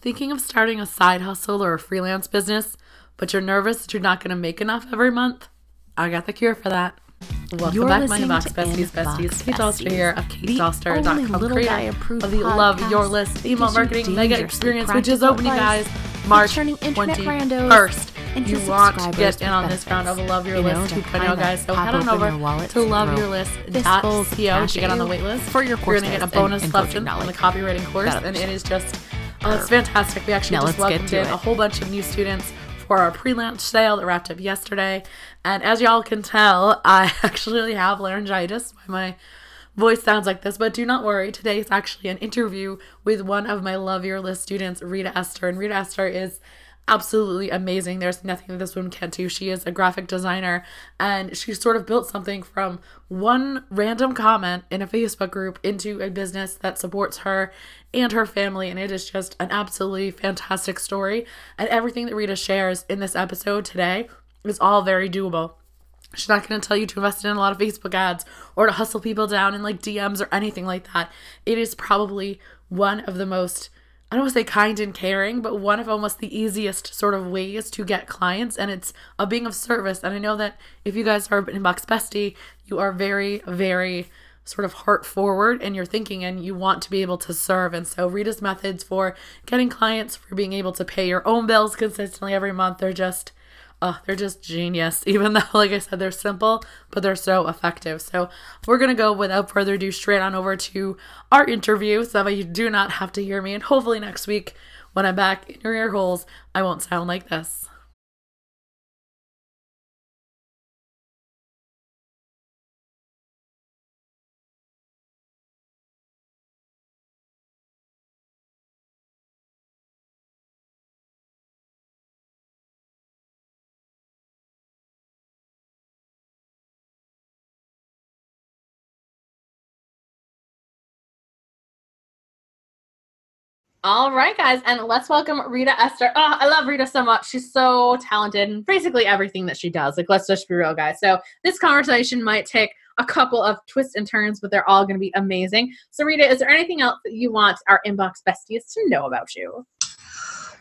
Thinking of starting a side hustle or a freelance business, but you're nervous that you're not going to make enough every month? I got the cure for that. Welcome You're back, my inbox to besties, besties. Kate Doster here of KateDoster.com, creator of the Love Your List email marketing mega experience, which is opening, advice guys, March turning internet 21st. randos into You want to get in on this round of. Love Your You List to 2.0, kinda guys. So head on open over to and loveyourlist.co fistfuls of cash to get on the wait list. for your We're going to get a bonus and lesson on the copywriting course, and it is just, oh, it's fantastic. We actually Now just welcomed in it. a whole bunch of new students for our pre-launch sale that wrapped up yesterday. And as y'all can tell, I actually have laryngitis. My voice sounds like this, but do not worry. Today is actually an interview with one of my Love Your List students, Rita Ester. And Rita Ester is absolutely amazing. There's nothing that this woman can't do. She is a graphic designer and she sort of built something from one random comment in a Facebook group into a business that supports her and her family. And it is just an absolutely fantastic story. And everything that Rita shares in this episode today is all very doable. She's not going to tell you to invest in a lot of Facebook ads or to hustle people down in like DMs or anything like that. It is probably one of the most, I don't want to say kind and caring, but one of almost the easiest sort of ways to get clients. And it's a being of service. And I know that if you guys are inbox bestie, you are very, very sort of heart forward in your thinking and you want to be able to serve. And so Rita's methods for getting clients, for being able to pay your own bills consistently every month, they're just oh, they're just genius. Even though, like I said, they're simple, but they're so effective. So we're gonna go without further ado straight on over to our interview, so that you do not have to hear me. And hopefully next week, when I'm back in your ear holes, I won't sound like this. All right, guys, and let's welcome Rita Ester. Oh, I love Rita so much. She's so talented and basically everything that she does. Like, let's just be real, guys. So, this conversation might take a couple of twists and turns, but they're all going to be amazing. So, Rita, is there anything else that you want our inbox besties to know about you?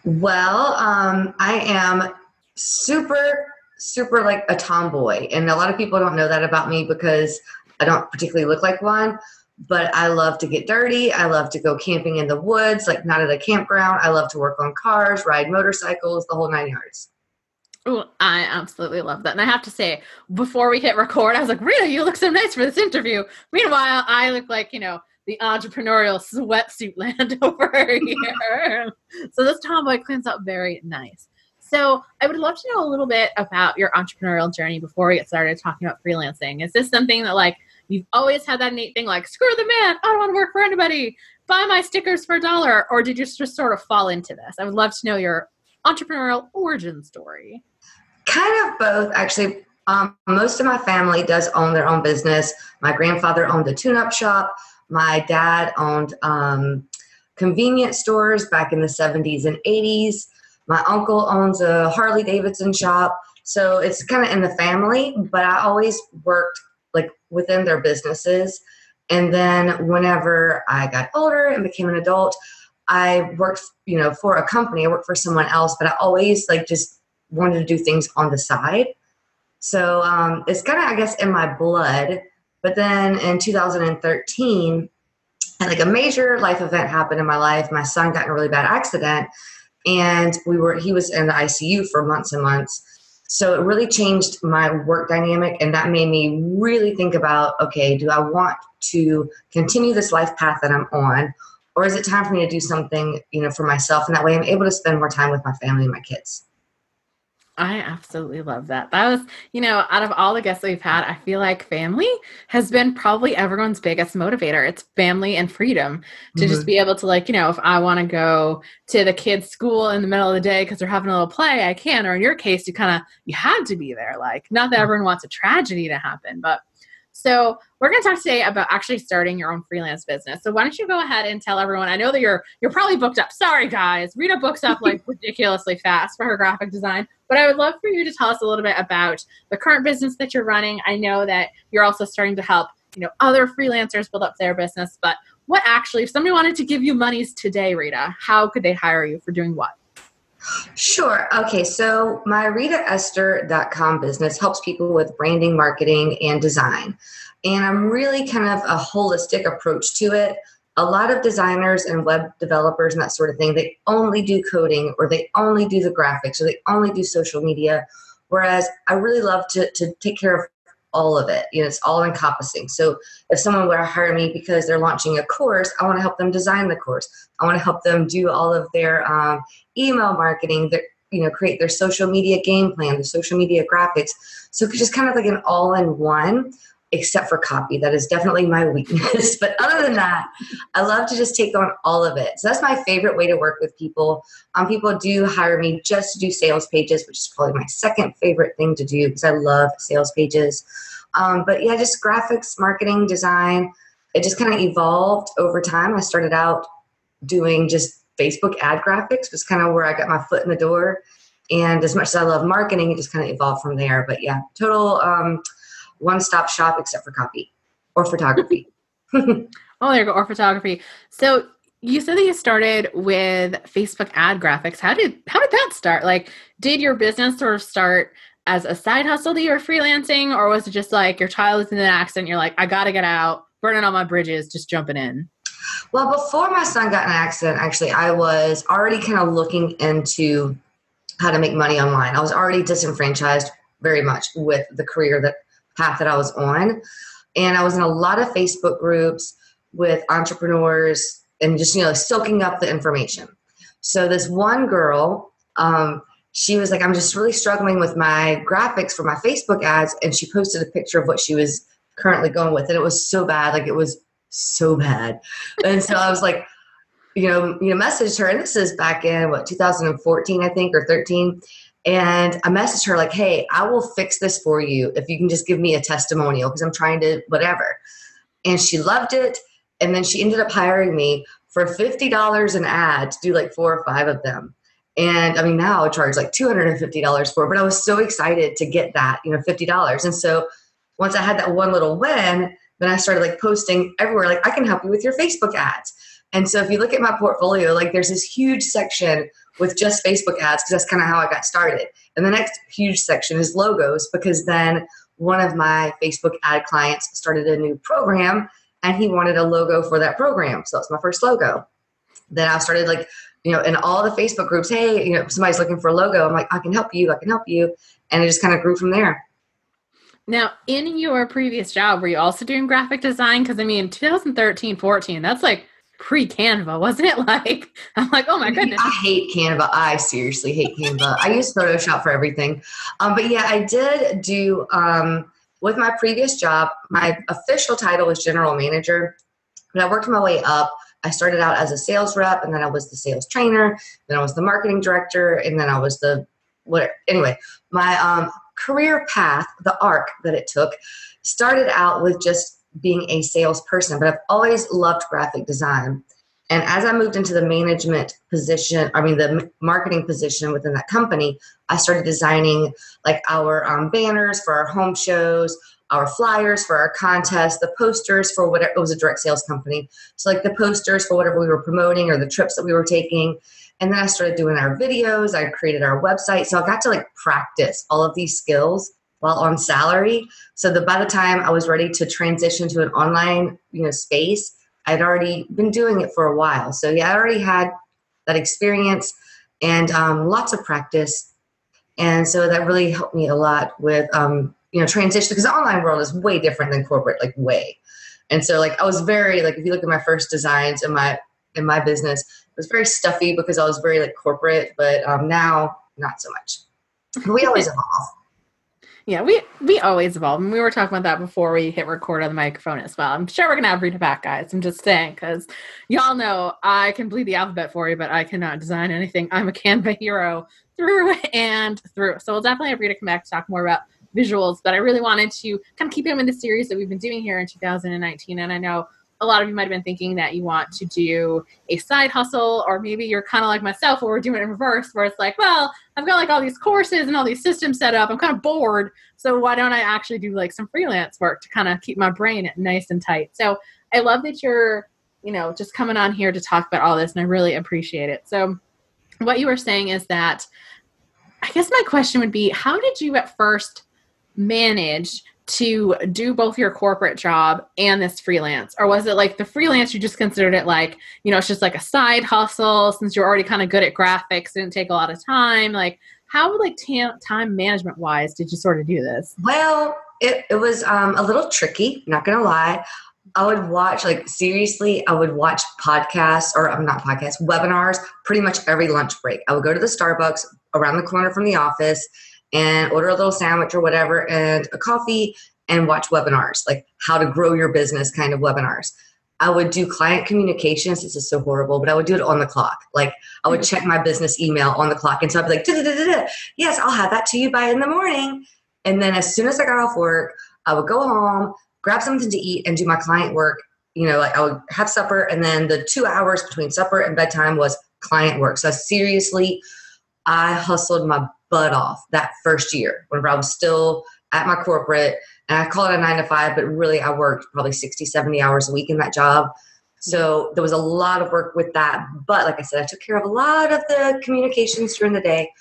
Well, um, I am super, super like a tomboy. And a lot of people don't know that about me because I don't particularly look like one. But I love to get dirty. I love to go camping in the woods, like not at a campground. I love to work on cars, ride motorcycles, the whole nine yards. Oh, I absolutely love that. And I have to say, before we hit record, I was like, Rita, you look so nice for this interview. Meanwhile, I look like, you know, the entrepreneurial sweatsuit land over here. so this tomboy cleans up very nice. So I would love to know a little bit about your entrepreneurial journey before we get started talking about freelancing. Is this something that like you've always had that neat thing like screw the man, I don't want to work for anybody, buy my stickers for a dollar, or did you just sort of fall into this? I would love to know your entrepreneurial origin story. Kind of both, actually. Um, most of my family does own their own business. My grandfather owned a tune up shop. My dad owned um, convenience stores back in the 70s and 80s. My uncle owns a Harley Davidson shop. So it's kind of in the family, but I always worked within their businesses. And then whenever I got older and became an adult, I worked, you know, for a company. I worked for someone else, but I always like just wanted to do things on the side. So um, it's kind of, I guess, in my blood. But then in 2013, and like a major life event happened in my life. My son got in a really bad accident, and we were he was in the ICU for months and months. So it really changed my work dynamic, and that made me really think about okay, do I want to continue this life path that I'm on, or is it time for me to do something, you know, for myself? And that way, I'm able to spend more time with my family and my kids. I absolutely love that. That was, you know, out of all the guests we've had, I feel like family has been probably everyone's biggest motivator. It's family and freedom to Mm-hmm. just be able to, like, you know, if I want to go to the kids' school in the middle of the day because they're having a little play, I can. Or in your case, you kind of you had to be there. Like, not that everyone wants a tragedy to happen, but so we're going to talk today about actually starting your own freelance business. So why don't you go ahead and tell everyone? I know that you're you're probably booked up. Sorry guys, Rita books up like ridiculously fast for her graphic design. But I would love for you to tell us a little bit about the current business that you're running. I know that you're also starting to help you know other freelancers build up their business. But what actually, if somebody wanted to give you monies today, Rita, how could they hire you for doing what? Sure. Okay. So my RitaEster.com business helps people with branding, marketing, and design. And I'm really kind of a holistic approach to it. A lot of designers and web developers and that sort of thing, they only do coding or they only do the graphics or they only do social media. Whereas I really love to, to take care of all of it. You know, it's all encompassing. So if someone were to hire me because they're launching a course, I want to help them design the course. I want to help them do all of their um, email marketing, their, you know, create their social media game plan, the social media graphics. So just kind of like an all-in-one except for copy. That is definitely my weakness. but other than that, I love to just take on all of it. So that's my favorite way to work with people. Um, people do hire me just to do sales pages, which is probably my second favorite thing to do because I love sales pages. Um, but yeah, just graphics, marketing, design. It just kind of evolved over time. I started out doing just Facebook ad graphics, was kind of where I got my foot in the door. And as much as I love marketing, it just kind of evolved from there. But yeah, total um, one stop shop except for copy or photography. oh, there you go, or photography. So you said that you started with Facebook ad graphics. How did how did that start? Like, did your business sort of start as a side hustle that you were freelancing, or was it just like your child is in an accident? You're like, I got to get out, burning all my bridges, just jumping in. Well, before my son got in an accident, actually, I was already kind of looking into how to make money online. I was already disenfranchised very much with the career that path that I was on. And I was in a lot of Facebook groups with entrepreneurs and just, you know, soaking up the information. So this one girl, um, she was like, I'm just really struggling with my graphics for my Facebook ads. And she posted a picture of what she was currently going with. And it was so bad. Like it was so bad. And so I was like, you know, you know, messaged her, and this is back in what 2014, I think, or 13. And I messaged her like, hey, I will fix this for you if you can just give me a testimonial because I'm trying to whatever. And she loved it. And then she ended up hiring me for $50 an ad to do like four or five of them. And I mean, now I charge like $250 for it, but I was so excited to get that, you know, $50. And so once I had that one little win, then I started like posting everywhere, like, I can help you with your Facebook ads. And so if you look at my portfolio, like there's this huge section with just Facebook ads because that's kind of how I got started. And the next huge section is logos because then one of my Facebook ad clients started a new program and he wanted a logo for that program. So that's my first logo. Then I started like, you know, in all the Facebook groups, hey, you know, somebody's looking for a logo. I'm like, I can help you, I can help you. And it just kind of grew from there. Now, in your previous job, were you also doing graphic design? Because I mean, 2013, 14, that's like pre Canva, wasn't it? Like, I'm like, oh my goodness. I hate Canva. I seriously hate Canva. I use Photoshop for everything. Um, but yeah, I did do, um, with my previous job, my official title was general manager, but I worked my way up. I started out as a sales rep, and then I was the sales trainer, then I was the marketing director, and then I was the what. Anyway, my um, career path, the arc that it took, started out with just being a salesperson, but I've always loved graphic design. And as I moved into the management position, I mean, the marketing position within that company, I started designing like our um, banners for our home shows, our flyers for our contest, the posters for whatever it was a direct sales company. So, like the posters for whatever we were promoting or the trips that we were taking. And then I started doing our videos, I created our website. So, I got to like practice all of these skills while on salary. So that by the time i was ready to transition to an online you know space i'd already been doing it for a while. So yeah i already had that experience and um, lots of practice. And so that really helped me a lot with um, you know transition because the online world is way different than corporate like way. And so like i was very like if you look at my first designs in my in my business it was very stuffy because i was very like corporate but um, now not so much. We always evolve yeah, we we always evolve, and we were talking about that before we hit record on the microphone as well. I'm sure we're gonna have Rita back, guys. I'm just saying because y'all know I can bleed the alphabet for you, but I cannot design anything. I'm a Canva hero through and through. So we'll definitely have Rita come back to talk more about visuals. But I really wanted to kind of keep him in the series that we've been doing here in 2019, and I know a lot of you might have been thinking that you want to do a side hustle, or maybe you're kind of like myself, where we're doing it in reverse, where it's like, well, I've got like all these courses and all these systems set up. I'm kind of bored. So why don't I actually do like some freelance work to kind of keep my brain nice and tight? So I love that you're you know, just coming on here to talk about all this, and I really appreciate it. So, what you were saying is that I guess my question would be how did you at first manage to do both your corporate job and this freelance? Or was it like the freelance, you just considered it like, you know, it's just like a side hustle since you're already kind of good at graphics, didn't take a lot of time? Like, how, like, time management wise, did you sort of do this? Well, it, it was um, a little tricky, not gonna lie. I would watch, like, seriously, I would watch podcasts or I'm not podcasts, webinars pretty much every lunch break. I would go to the Starbucks around the corner from the office and order a little sandwich or whatever and a coffee and watch webinars, like how to grow your business kind of webinars. I would do client communications. This is so horrible, but I would do it on the clock. Like I would check my business email on the clock. And so I'd be like, yes, I'll have that to you by in the morning. And then as soon as I got off work, I would go home, grab something to eat, and do my client work. You know, like I would have supper, and then the two hours between supper and bedtime was client work. So seriously, I hustled my butt off that first year whenever I was still at my corporate. And I call it a nine to five, but really I worked probably 60, 70 hours a week in that job. So there was a lot of work with that. But like I said, I took care of a lot of the communications during the day.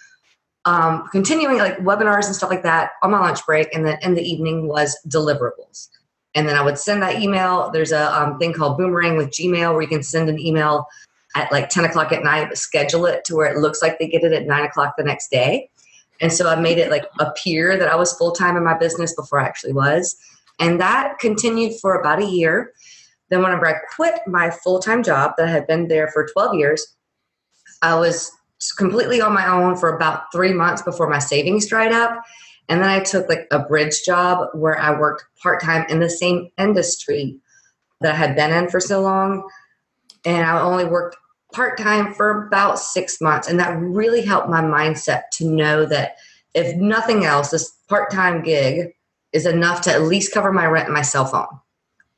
Um, continuing like webinars and stuff like that on my lunch break. And then in the evening was deliverables. And then I would send that email. There's a um, thing called Boomerang with Gmail where you can send an email at like 10 o'clock at night, but schedule it to where it looks like they get it at 9 o'clock the next day. And so I made it like appear that I was full time in my business before I actually was. And that continued for about a year. Then, whenever I quit my full time job that I had been there for 12 years, I was completely on my own for about three months before my savings dried up. And then I took like a bridge job where I worked part time in the same industry that I had been in for so long. And I only worked part time for about six months. And that really helped my mindset to know that if nothing else, this part time gig is enough to at least cover my rent and my cell phone.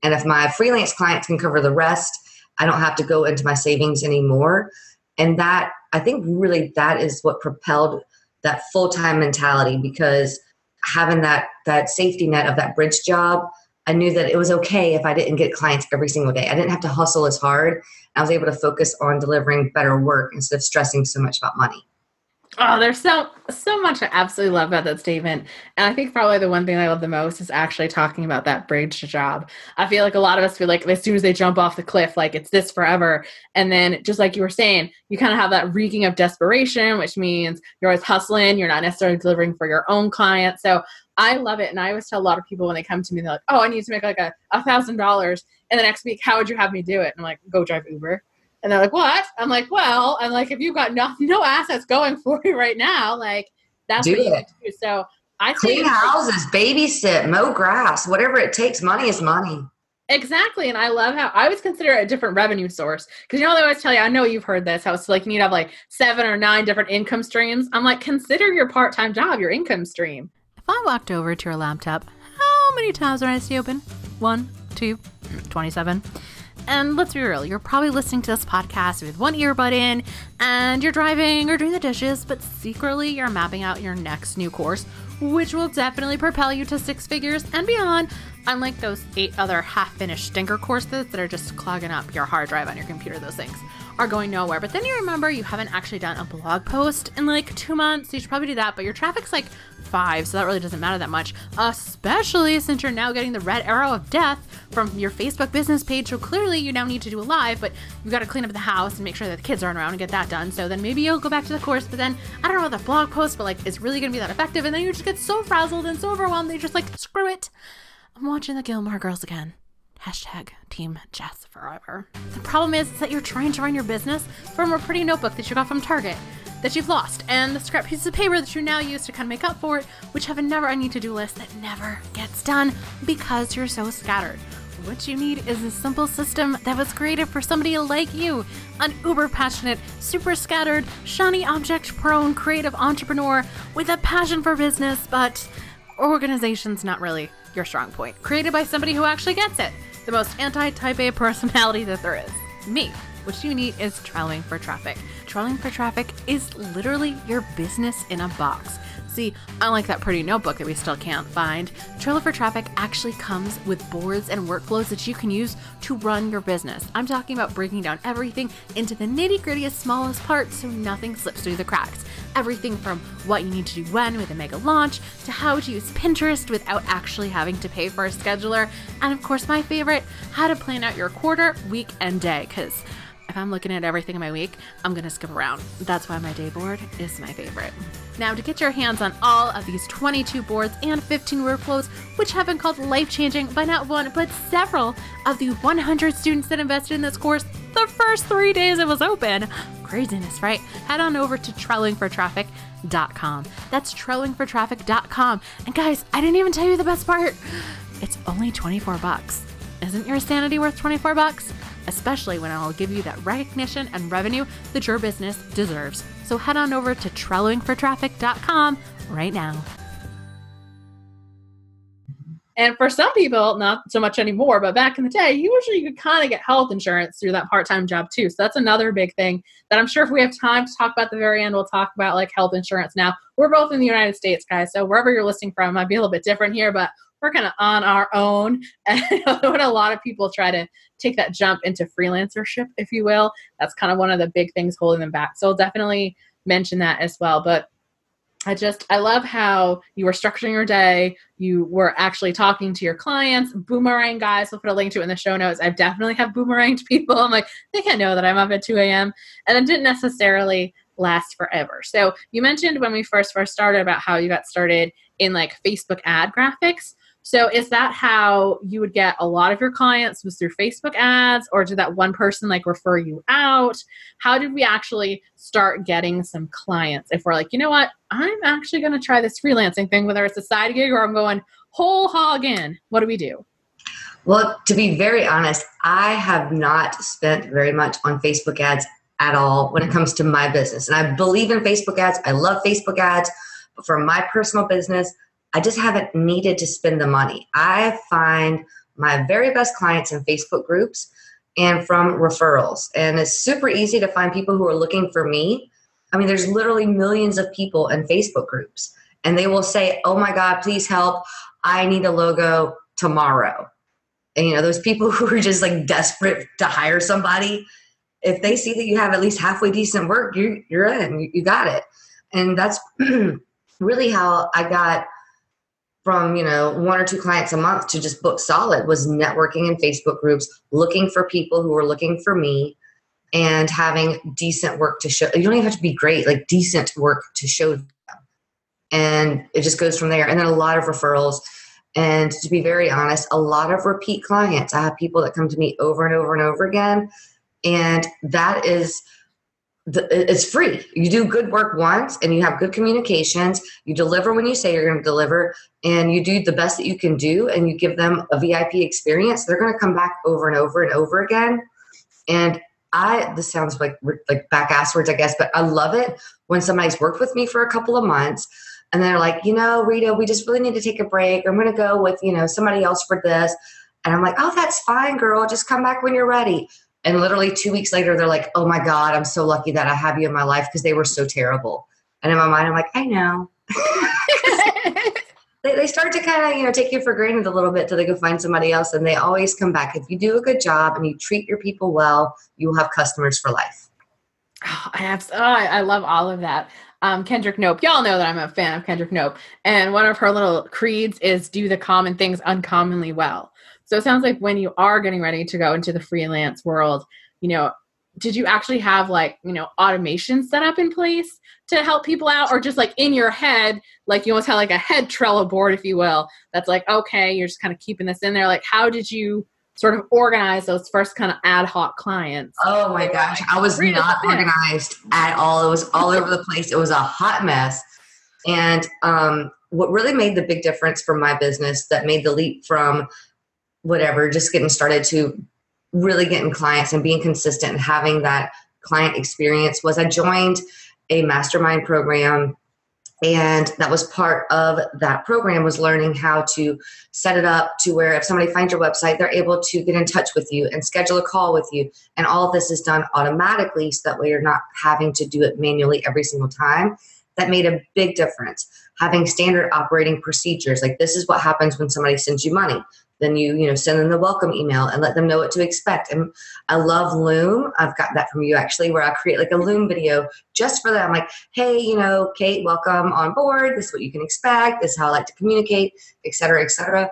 And if my freelance clients can cover the rest, I don't have to go into my savings anymore. And that, I think, really that is what propelled that full time mentality because having that that safety net of that bridge job I knew that it was okay if I didn't get clients every single day. I didn't have to hustle as hard. I was able to focus on delivering better work instead of stressing so much about money. Oh, there's so so much I absolutely love about that statement. And I think probably the one thing I love the most is actually talking about that bridge job. I feel like a lot of us feel like as soon as they jump off the cliff, like it's this forever. And then just like you were saying, you kind of have that reeking of desperation, which means you're always hustling, you're not necessarily delivering for your own clients. So I love it. And I always tell a lot of people when they come to me, they're like, Oh, I need to make like a, thousand dollars. And the next week, how would you have me do it? And I'm like, go drive Uber. And they're like, what? I'm like, well, I'm like, if you've got no, no assets going for you right now, like that's do what you it. do. So I clean houses, babysit, mow grass, whatever it takes. Money is money. Exactly. And I love how I always consider it a different revenue source. Because you know, they always tell you, I know you've heard this, how it's like you need to have like seven or nine different income streams. I'm like, consider your part time job your income stream. I walked over to your laptop, how many tabs are I see open? One, two, 27. And let's be real, you're probably listening to this podcast with one earbud in and you're driving or doing the dishes, but secretly you're mapping out your next new course, which will definitely propel you to six figures and beyond, unlike those eight other half finished stinker courses that are just clogging up your hard drive on your computer. Those things are going nowhere. But then you remember you haven't actually done a blog post in like two months. So you should probably do that, but your traffic's like five, so that really doesn't matter that much, especially since you're now getting the red arrow of death from your Facebook business page. So clearly you now need to do a live, but you've got to clean up the house and make sure that the kids aren't around and get that done. So then maybe you'll go back to the course, but then I don't know about the blog post, but like it's really going to be that effective. And then you just get so frazzled and so overwhelmed, they just like, screw it. I'm watching the Gilmore Girls again. Hashtag Team Jess forever. The problem is, that you're trying to run your business from a pretty notebook that you got from Target that you've lost, and the scrap pieces of paper that you now use to kind of make up for it, which have a never ending to do list that never gets done because you're so scattered. What you need is a simple system that was created for somebody like you, an uber passionate, super scattered, shiny object prone creative entrepreneur with a passion for business, but organization's not really your strong point. Created by somebody who actually gets it the most anti type A personality that there is me. What you need is Trello for Traffic. Trello for Traffic is literally your business in a box. See, unlike that pretty notebook that we still can't find, Trello for Traffic actually comes with boards and workflows that you can use to run your business. I'm talking about breaking down everything into the nitty grittiest, smallest parts so nothing slips through the cracks. Everything from what you need to do when with a mega launch to how to use Pinterest without actually having to pay for a scheduler. And of course, my favorite, how to plan out your quarter, week, and day. Because if I'm looking at everything in my week, I'm to skip around. That's why my day board is my favorite. Now, to get your hands on all of these 22 boards and 15 workflows, which have been called life changing by not one, but several of the 100 students that invested in this course the first three days it was open. Craziness, right? Head on over to trellofortraffic.com. That's trellofortraffic.com. And guys, I didn't even tell you the best part. It's only 24 bucks. Isn't your sanity worth 24 bucks? Especially when I'll give you that recognition and revenue that your business deserves. So head on over to trellofortraffic.com right now. And for some people, not so much anymore, but back in the day, usually you could kind of get health insurance through that part time job too. So that's another big thing that I'm sure if we have time to talk about the very end, we'll talk about like health insurance. Now, we're both in the United States, guys. So wherever you're listening from might be a little bit different here, but we're kind of on our own. And when a lot of people try to take that jump into freelancership, if you will, that's kind of one of the big things holding them back. So I'll definitely mention that as well. But I just I love how you were structuring your day. You were actually talking to your clients. Boomerang guys, we'll put a link to it in the show notes. I definitely have boomeranged people. I'm like, they can't know that I'm up at 2 a.m. And it didn't necessarily last forever. So you mentioned when we first first started about how you got started in like Facebook ad graphics. So is that how you would get a lot of your clients was through Facebook ads or did that one person like refer you out? How did we actually start getting some clients? If we're like, you know what, I'm actually going to try this freelancing thing, whether it's a side gig or I'm going whole hog in, what do we do? Well, to be very honest, I have not spent very much on Facebook ads at all when it comes to my business. And I believe in Facebook ads. I love Facebook ads. But for my personal business, I just haven't needed to spend the money. I find my very best clients in Facebook groups and from referrals. And it's super easy to find people who are looking for me. I mean, there's literally millions of people in Facebook groups, and they will say, Oh my God, please help. I need a logo tomorrow. And you know, those people who are just like desperate to hire somebody, if they see that you have at least halfway decent work, you, you're in, you, you got it. And that's really how I got from you know one or two clients a month to just book solid was networking in facebook groups looking for people who were looking for me and having decent work to show you don't even have to be great like decent work to show them. And it just goes from there. And then a lot of referrals. And to be very honest a lot of repeat clients. I have people that come to me over and over and over again. And that is it's free. You do good work once and you have good communications. You deliver when you say you're going to deliver and you do the best that you can do and you give them a VIP experience. They're going to come back over and over and over again. And I, this sounds like, like back ass words, I guess, but I love it when somebody's worked with me for a couple of months and they're like, you know, Rita, we just really need to take a break. I'm going to go with, you know, somebody else for this. And I'm like, oh, that's fine, girl. Just come back when you're ready and literally two weeks later, they're like, oh my God, I'm so lucky that I have you in my life because they were so terrible. And in my mind, I'm like, I know. they, they start to kind of, you know, take you for granted a little bit till they go find somebody else. And they always come back. If you do a good job and you treat your people well, you will have customers for life. Oh, I have, oh, I love all of that. Um, Kendrick Shope. Y'all know that I'm a fan of Kendrick Shope. And one of her little creeds is do the common things uncommonly well. So it sounds like when you are getting ready to go into the freelance world, you know, did you actually have like, you know, automation set up in place to help people out or just like in your head, like you almost had like a head Trello board, if you will, that's like, okay, you're just kind of keeping this in there. Like, how did you sort of organize those first kind of ad hoc clients? Oh my gosh, I was not organized at all. It was all over the place. It was a hot mess. And um, what really made the big difference for my business that made the leap from whatever, just getting started to really getting clients and being consistent and having that client experience was I joined a mastermind program and that was part of that program was learning how to set it up to where if somebody finds your website they're able to get in touch with you and schedule a call with you and all of this is done automatically so that way you're not having to do it manually every single time that made a big difference. Having standard operating procedures, like this is what happens when somebody sends you money. Then you, you know, send them the welcome email and let them know what to expect. And I love Loom. I've got that from you actually, where I create like a Loom video just for that i'm Like, hey, you know, Kate, welcome on board. This is what you can expect. This is how I like to communicate, et cetera, et cetera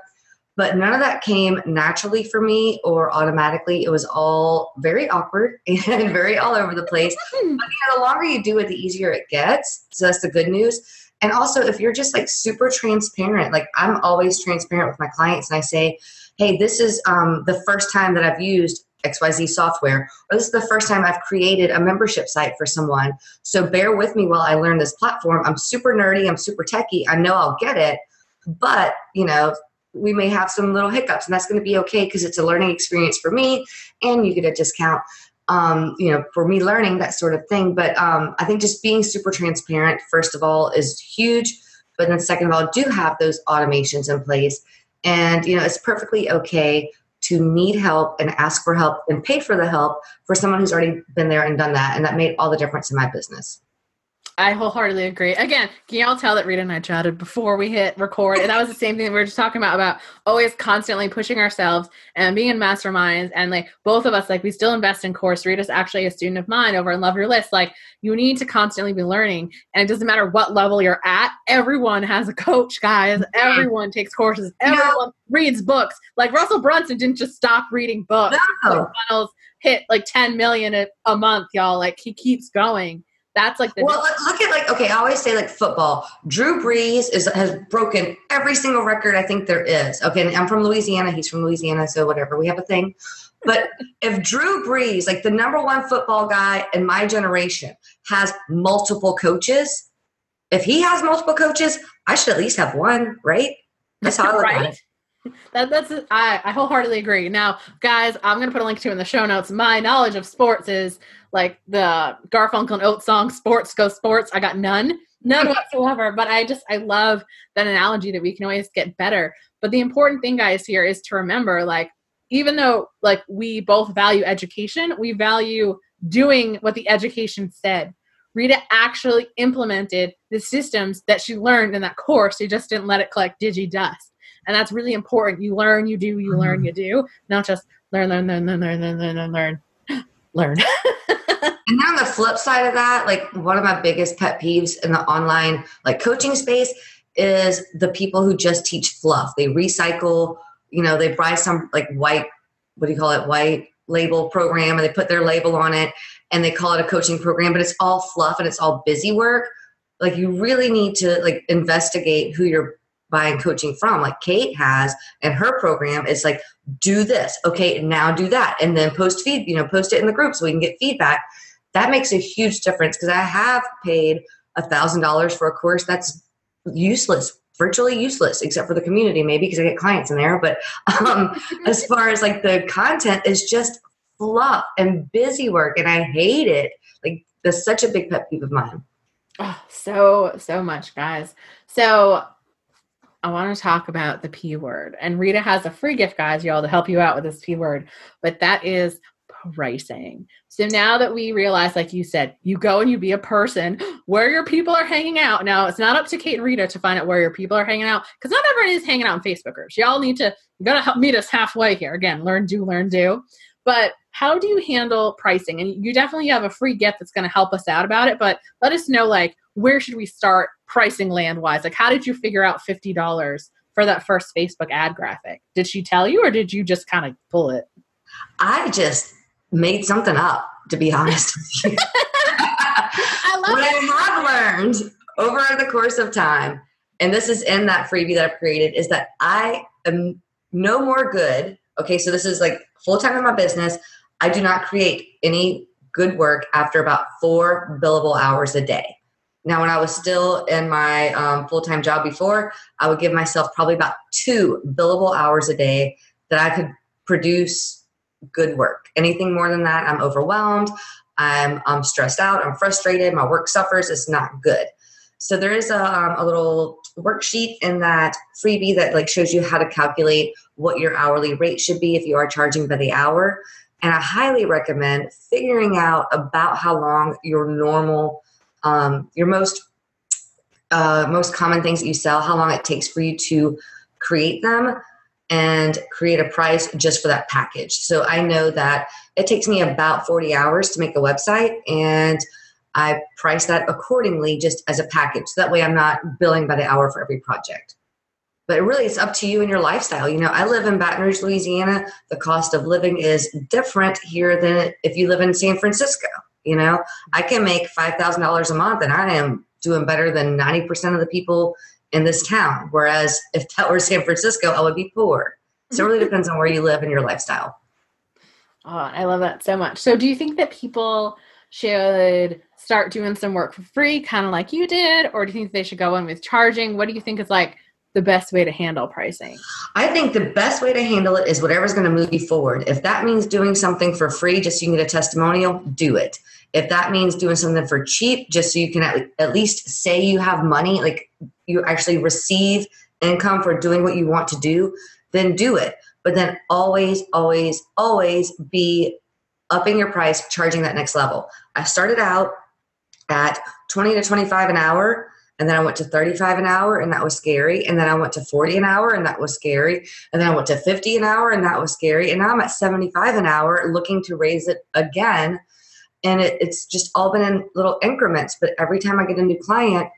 but none of that came naturally for me or automatically. It was all very awkward and very all over the place. But you know, the longer you do it, the easier it gets. So that's the good news. And also, if you're just like super transparent, like I'm always transparent with my clients, and I say, "Hey, this is um, the first time that I've used XYZ software, or this is the first time I've created a membership site for someone. So bear with me while I learn this platform. I'm super nerdy, I'm super techy. I know I'll get it, but you know, we may have some little hiccups and that's going to be okay because it's a learning experience for me and you get a discount um, you know for me learning that sort of thing. But um, i think just being super transparent first of all is huge. But then second of all do have those automations in place. And you know it's perfectly okay to need help and ask for help and pay for the help for someone who's already been there and done that. And that made all the difference in my business I wholeheartedly agree. Again, can y'all tell that Rita and I chatted before we hit record? And that was the same thing we were just talking about, about always constantly pushing ourselves and being in masterminds. And like both of us, like we still invest in course. Rita's actually a student of mine over in Love Your List. Like you need to constantly be learning. And it doesn't matter what level you're at. Everyone has a coach, guys. Everyone takes courses. Everyone reads books. Like Russell Brunson didn't just stop reading books. No. funnels hit like 10 million a, a month, y'all. Like he keeps going that's like the well. Look at like okay. I always say like football. Drew Brees is has broken every single record I think there is. Okay, I'm from Louisiana. He's from Louisiana, so whatever. We have a thing. But if Drew Brees, like the number one football guy in my generation, has multiple coaches, if he has multiple coaches, I should at least have one, right? That's how I look right? at it. That, that's I, I wholeheartedly agree. Now, guys, I'm gonna put a link to in the show notes. My knowledge of sports is like the Garfunkel and Oates song "Sports Go Sports." I got none, none whatsoever. But I just I love that analogy that we can always get better. But the important thing, guys, here is to remember, like, even though like we both value education, we value doing what the education said. Rita actually implemented the systems that she learned in that course. She just didn't let it collect digi dust. And that's really important. You learn, you do, you learn, mm-hmm. you do, not just learn, learn, learn, learn, learn, learn, learn, learn, learn. and on the flip side of that, like one of my biggest pet peeves in the online like coaching space is the people who just teach fluff. They recycle, you know, they buy some like white, what do you call it, white label program and they put their label on it and they call it a coaching program, but it's all fluff and it's all busy work. Like you really need to like investigate who you're buying coaching from. Like kate has and her program is like do this. Okay now do that. And then post feed you know post it in the group so we can get feedback. That makes a huge difference because i have paid a thousand dollars for a course that's useless virtually useless except for the community maybe because i get clients in there. But um, as far as like the content is just fluff and busy work and i hate it. Like that's such a big pet peeve of mine. Oh, so so much guys. So I want to talk about the P word. And Rita has a free gift, guys, y'all, to help you out with this P word. But that is pricing. So now that we realize, like you said, you go and you be a person where your people are hanging out. Now it's not up to Kate and Rita to find out where your people are hanging out because not everyone is hanging out in Facebook groups. Y'all need to gotta help meet us halfway here. Again, learn, do, learn, do. But how do you handle pricing? And you definitely have a free gift that's going to help us out about it. But let us know, like, where should we start pricing land wise? Like, how did you figure out fifty dollars for that first Facebook ad graphic? Did she tell you, or did you just kind of pull it? I just made something up, to be honest with you. I love what. I have learned over the course of time, and this is in that freebie that I've created, is that I am no more good. Okay, so this is like full time in my business. I do not create any good work after about four billable hours a day. Now, when I was still in my um, full time job before, I would give myself probably about two billable hours a day that I could produce good work. Anything more than that, I'm overwhelmed. I'm, I'm stressed out. I'm frustrated. My work suffers. It's not good. So there is a, um, a little worksheet in that freebie that like shows you how to calculate what your hourly rate should be if you are charging by the hour. And I highly recommend figuring out about how long your normal, um, your most uh, most common things that you sell, how long it takes for you to create them, and create a price just for that package. So I know that it takes me about 40 hours to make a website, and I price that accordingly just as a package. So that way I'm not billing by the hour for every project. But really, it's up to you and your lifestyle. You know, I live in Baton Rouge, Louisiana. The cost of living is different here than if you live in San Francisco. You know, I can make $5,000 a month and I am doing better than 90% of the people in this town. Whereas if that were San Francisco, I would be poor. So it really depends on where you live and your lifestyle. Oh, I love that so much. So, do you think that people should start doing some work for free, kind of like you did, or do you think they should go in with charging? What do you think is like the best way to handle pricing? I think the best way to handle it is whatever's going to move you forward. If that means doing something for free just so you can get a testimonial, do it. If that means doing something for cheap just so you can at, at least say you have money, like you actually receive income for doing what you want to do, then do it. But then always, always, always be upping your price, charging that next level. I started out at 20 to 25 an hour and then I went to 35 an hour and that was scary and then I went to 40 an hour and that was scary and then I went to 50 an hour and that was scary and now I'm at 75 an hour looking to raise it again and it, it's just all been in little increments but every time I get a new client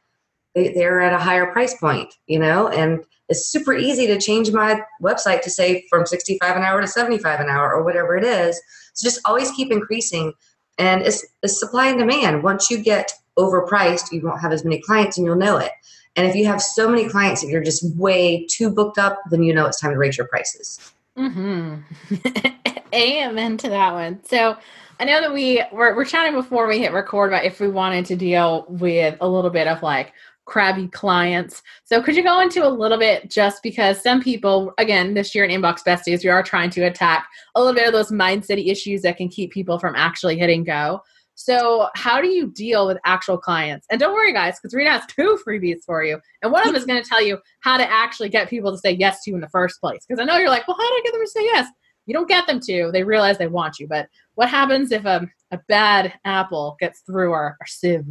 they, they're at a higher price point you know and it's super easy to change my website to say from 65 an hour to 75 an hour or whatever it is so just always keep increasing and it's, it's supply and demand once you get overpriced, you won't have as many clients and you'll know it. And if you have so many clients that you're just way too booked up, then you know it's time to raise your prices. Mm-hmm. Amen to that one. So I know that we were, we're chatting before we hit record about if we wanted to deal with a little bit of like crabby clients. So could you go into a little bit just because some people, again, this year in Inbox Besties, we are trying to attack a little bit of those mindset issues that can keep people from actually hitting go. So, how do you deal with actual clients? And don't worry, guys, because Rita has two freebies for you. And one of them is going to tell you how to actually get people to say yes to you in the first place. Because I know you're like, well, how do I get them to say yes? You don't get them to. They realize they want you. But what happens if a, a bad apple gets through our, our sieve?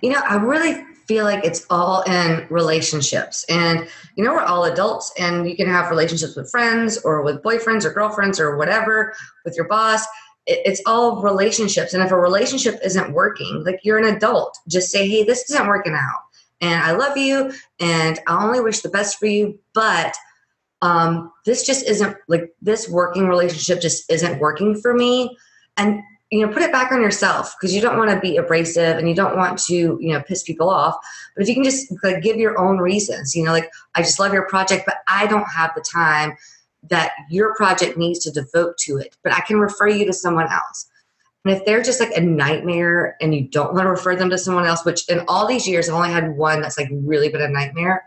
You know, I really feel like it's all in relationships. And, you know, we're all adults and you can have relationships with friends or with boyfriends or girlfriends or whatever, with your boss it's all relationships. And if a relationship isn't working, like you're an adult, just say, hey, this isn't working out. And I love you and I only wish the best for you, but um, this just isn't like this working relationship just isn't working for me. And you know, put it back on yourself because you don't want to be abrasive and you don't want to, you know, piss people off. But if you can just like give your own reasons, you know, like I just love your project, but I don't have the time that your project needs to devote to it, but I can refer you to someone else. And if they're just like a nightmare and you don't want to refer them to someone else, which in all these years I've only had one that's like really been a nightmare,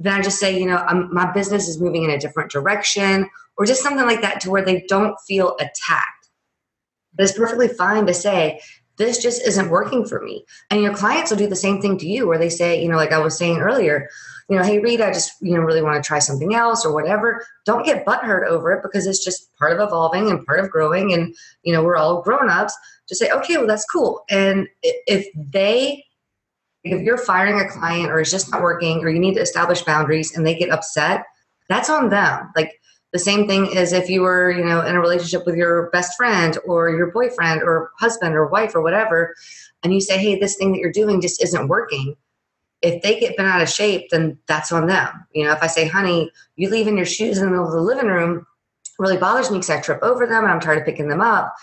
then I just say, you know, I'm, my business is moving in a different direction or just something like that to where they don't feel attacked. But it's perfectly fine to say, this just isn't working for me. And your clients will do the same thing to you where they say, you know, like I was saying earlier, you know, hey, Reed, I just, you know, really want to try something else or whatever. Don't get butthurt over it because it's just part of evolving and part of growing. And, you know, we're all grown ups. Just say, okay, well, that's cool. And if they, if you're firing a client or it's just not working or you need to establish boundaries and they get upset, that's on them. Like, the same thing as if you were, you know, in a relationship with your best friend or your boyfriend or husband or wife or whatever, and you say, hey, this thing that you're doing just isn't working if they get bent out of shape, then that's on them. You know, if I say, honey, you leaving your shoes in the middle of the living room really bothers me because I trip over them and I'm tired of picking them up.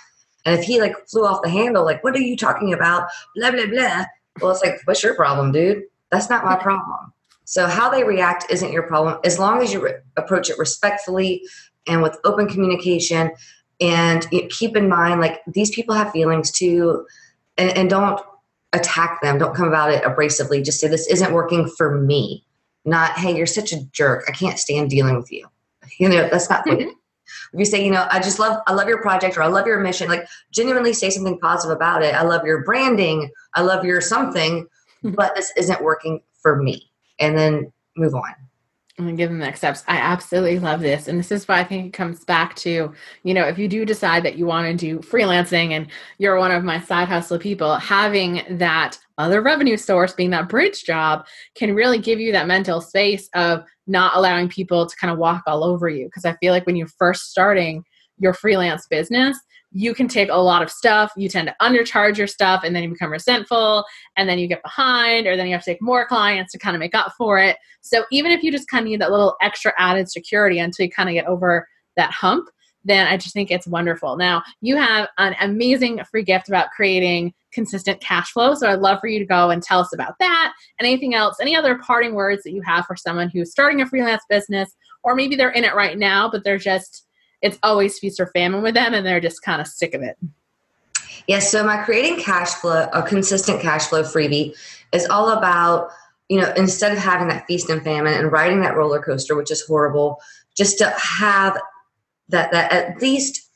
And if he like flew off the handle, like, what are you talking about? Blah, blah, blah. Well, it's like, what's your problem, dude? That's not my problem. So how they react isn't your problem as long as you re- approach it respectfully and with open communication. And keep in mind, like, these people have feelings too. and, and don't attack them. Don't come about it abrasively. Just say, this isn't working for me. Not, hey, you're such a jerk. I can't stand dealing with you. You know, that's not mm-hmm. If you say, you know, I just love, I love your project or I love your mission, like genuinely say something positive about it. I love your branding. I love your something, but this isn't working for me. And then move on. I'm gonna give them the next steps. I absolutely love this. And this is why I think it comes back to, you know, if you do decide that you want to do freelancing and you're one of my side hustle people, having that other revenue source, being that bridge job, can really give you that mental space of not allowing people to kind of walk all over you. Because I feel like when you're first starting your freelance business, you can take a lot of stuff. You tend to undercharge your stuff and then you become resentful and then you get behind or then you have to take more clients to kind of make up for it. So even if you just kind of need that little extra added security until you kind of get over that hump, then I just think it's wonderful. Now, you have an amazing free gift about creating consistent cash flow. So I'd love for you to go and tell us about that and anything else, any other parting words that you have for someone who's starting a freelance business or maybe they're in it right now, but they're just it's always feast or famine with them and they're just kind of sick of it. Yes, so my creating cash flow, a consistent cash flow freebie is all about, you know, instead of having that feast and famine and riding that roller coaster, which is horrible, just to have that that at least,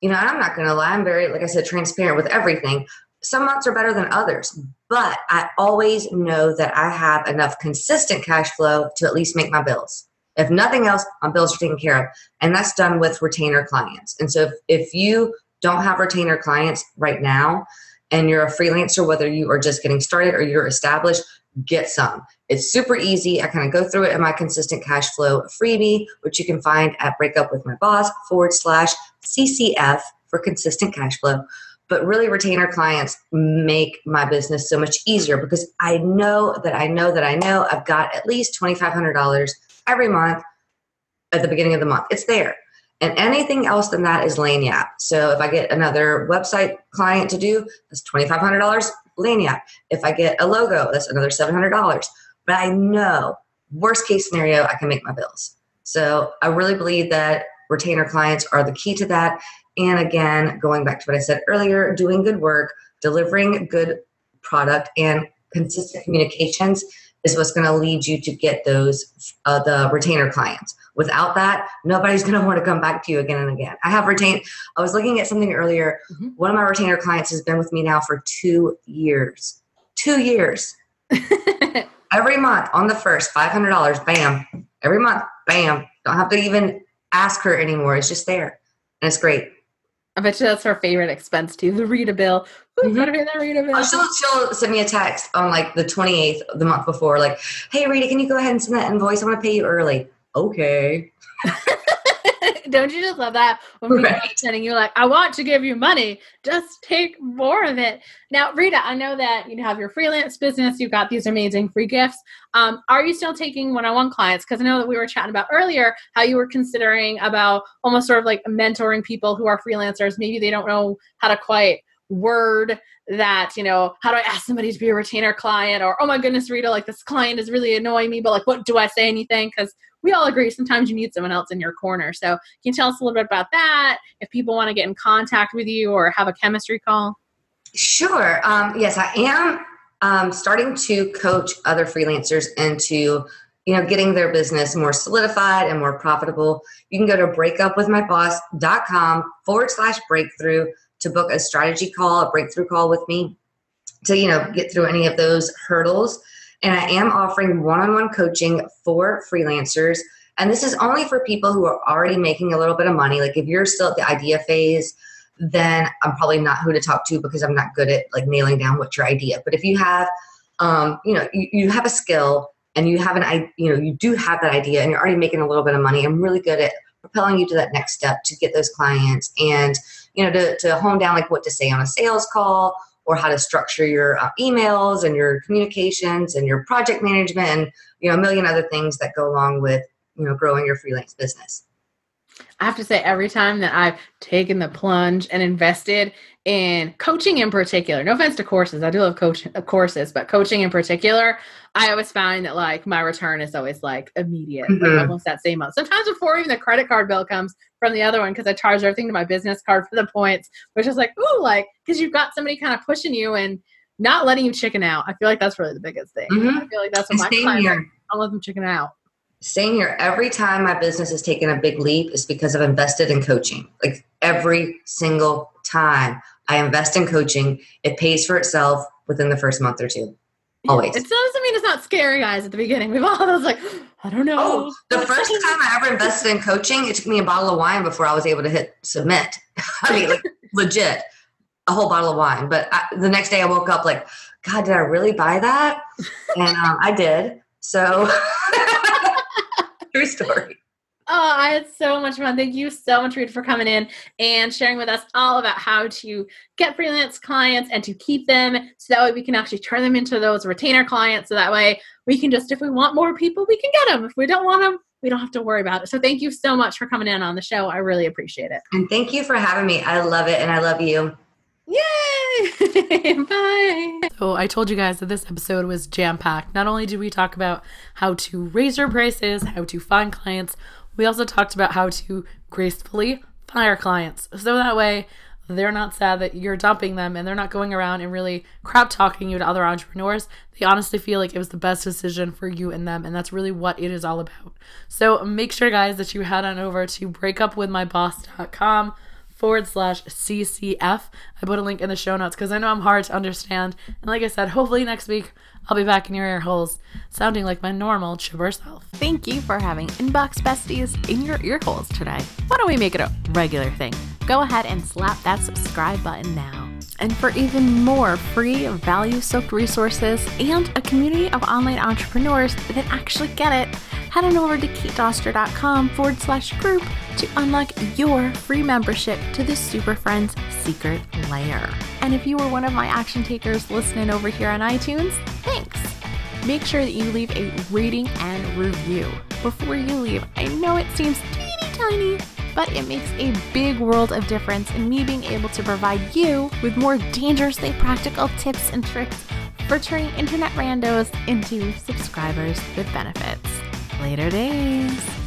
you know, I'm not gonna lie, I'm very, like I said, transparent with everything. Some months are better than others, but I always know that I have enough consistent cash flow to at least make my bills. If nothing else, my bills are taken care of. And that's done with retainer clients. And so if, if you don't have retainer clients right now and you're a freelancer, whether you are just getting started or you're established, get some. It's super easy. I kind of go through it in my consistent cash flow freebie, which you can find at breakup with my boss forward slash CCF for consistent cash flow. But really, retainer clients make my business so much easier because I know that I know that I know I've got at least $2,500 every month at the beginning of the month. It's there. And anything else than that is Lagniappe. So if I get another website client to do, that's $2,500 Lagniappe. If I get a logo, that's another $700. But I know, worst case scenario, I can make my bills. So I really believe that retainer clients are the key to that. And again, going back to what I said earlier, doing good work, delivering good product, and consistent communications is what's going to lead you to get those uh, the retainer clients. Without that nobody's going to want to come back to you again and again. I have retained i was looking at something earlier. Mm-hmm. one of my retainer clients has been with me now for two years. Two years. Every month on the first $500 bam. Every month bam. Don't have to even ask her anymore. It's just there and it's great I bet you that's her favorite expense too. The Rita bill. mm-hmm. Gotta pay that Rita bill. Oh, she'll, she'll send me a text on like the 28th of the month before, like, hey Rita, can you go ahead and send that invoice? I want to pay you early. Okay. Don't you just love that when people right. are sending you like, I want to give you money, just take more of it. Now, Rita, I know that you have your freelance business, you've got these amazing free gifts. Um, are you still taking one-on-one clients? Because I know that we were chatting about earlier how you were considering about almost sort of like mentoring people who are freelancers. Maybe they don't know how to quite word that you know how do i ask somebody to be a retainer client or oh my goodness rita like this client is really annoying me but like what do i say anything because we all agree sometimes you need someone else in your corner. So, can you tell us a little bit about that? If people want to get in contact with you or have a chemistry call? Sure. Um, yes, I am um, starting to coach other freelancers into you know getting their business more solidified and more profitable you can go to breakupwithmyboss.com forward slash breakthrough to book a strategy call a breakthrough call with me to you know get through any of those hurdles and I am offering one on one coaching for freelancers. And this is only for people who are already making a little bit of money. Like if you're still at the idea phase, then I'm probably not who to talk to because I'm not good at like nailing down what's your idea. But if you have, um, you know, you, you have a skill and you have an, you know, you do have that idea and you're already making a little bit of money, I'm really good at propelling you to that next step to get those clients and, you know, to, to hone down like what to say on a sales call or how to structure your uh, emails and your communications and your project management and you know a million other things that go along with you know growing your freelance business I have to say, every time that I've taken the plunge and invested in coaching in particular, no offense to courses, I do love coach uh, courses, but coaching in particular, I always find that like my return is always like immediate, mm-hmm. like almost that same month. Sometimes before even the credit card bill comes from the other one because I charge everything to my business card for the points, which is like, ooh, like because you've got somebody kind of pushing you and not letting you chicken out. I feel like that's really the biggest thing. Mm-hmm. I feel like that's what my clients. I don't let them chicken out. Same here. Every time my business has taken a big leap is because I've invested in coaching. Like every single time I invest in coaching, it pays for itself within the first month or two. Always. It doesn't mean it's not scary, guys. At the beginning, we've all those like, I don't know. Oh, the first time I ever invested in coaching, it took me a bottle of wine before I was able to hit submit. I mean, like legit, a whole bottle of wine. But I, the next day I woke up like, God, did I really buy that? And um, I did. So, true story. Oh, I had so much fun. Thank you so much, Rita, for coming in and sharing with us all about how to get freelance clients and to keep them so that way we can actually turn them into those retainer clients. So that way we can just, if we want more people, we can get them. If we don't want them, we don't have to worry about it. So thank you so much for coming in on the show. I really appreciate it. And thank you for having me. I love it and I love you. Yay! Bye. So I told you guys that this episode was jam packed. Not only did we talk about how to raise your prices, how to find clients, we also talked about how to gracefully fire clients. So that way they're not sad that you're dumping them and they're not going around and really crap talking you to other entrepreneurs. They honestly feel like it was the best decision for you and them. And that's really what it is all about. So make sure, guys, that you head on over to breakupwithmyboss.com forward slash CCF. I put a link in the show notes because I know I'm hard to understand. And like I said, hopefully next week I'll be back in your ear holes sounding like my normal chipper self. Thank you for having Inbox Besties in your ear holes today. Why don't we make it a regular thing? Go ahead and slap that subscribe button now. And for even more free value soaked resources and a community of online entrepreneurs that actually get it, head on over to katedoster.com forward slash group to unlock your free membership to the Super Friends secret layer. And if you were one of my action takers listening over here on iTunes, thanks. Make sure that you leave a rating and review. Before you leave, I know it seems teeny tiny, but it makes a big world of difference in me being able to provide you with more dangerously practical tips and tricks for turning internet randos into subscribers with benefits. Later days.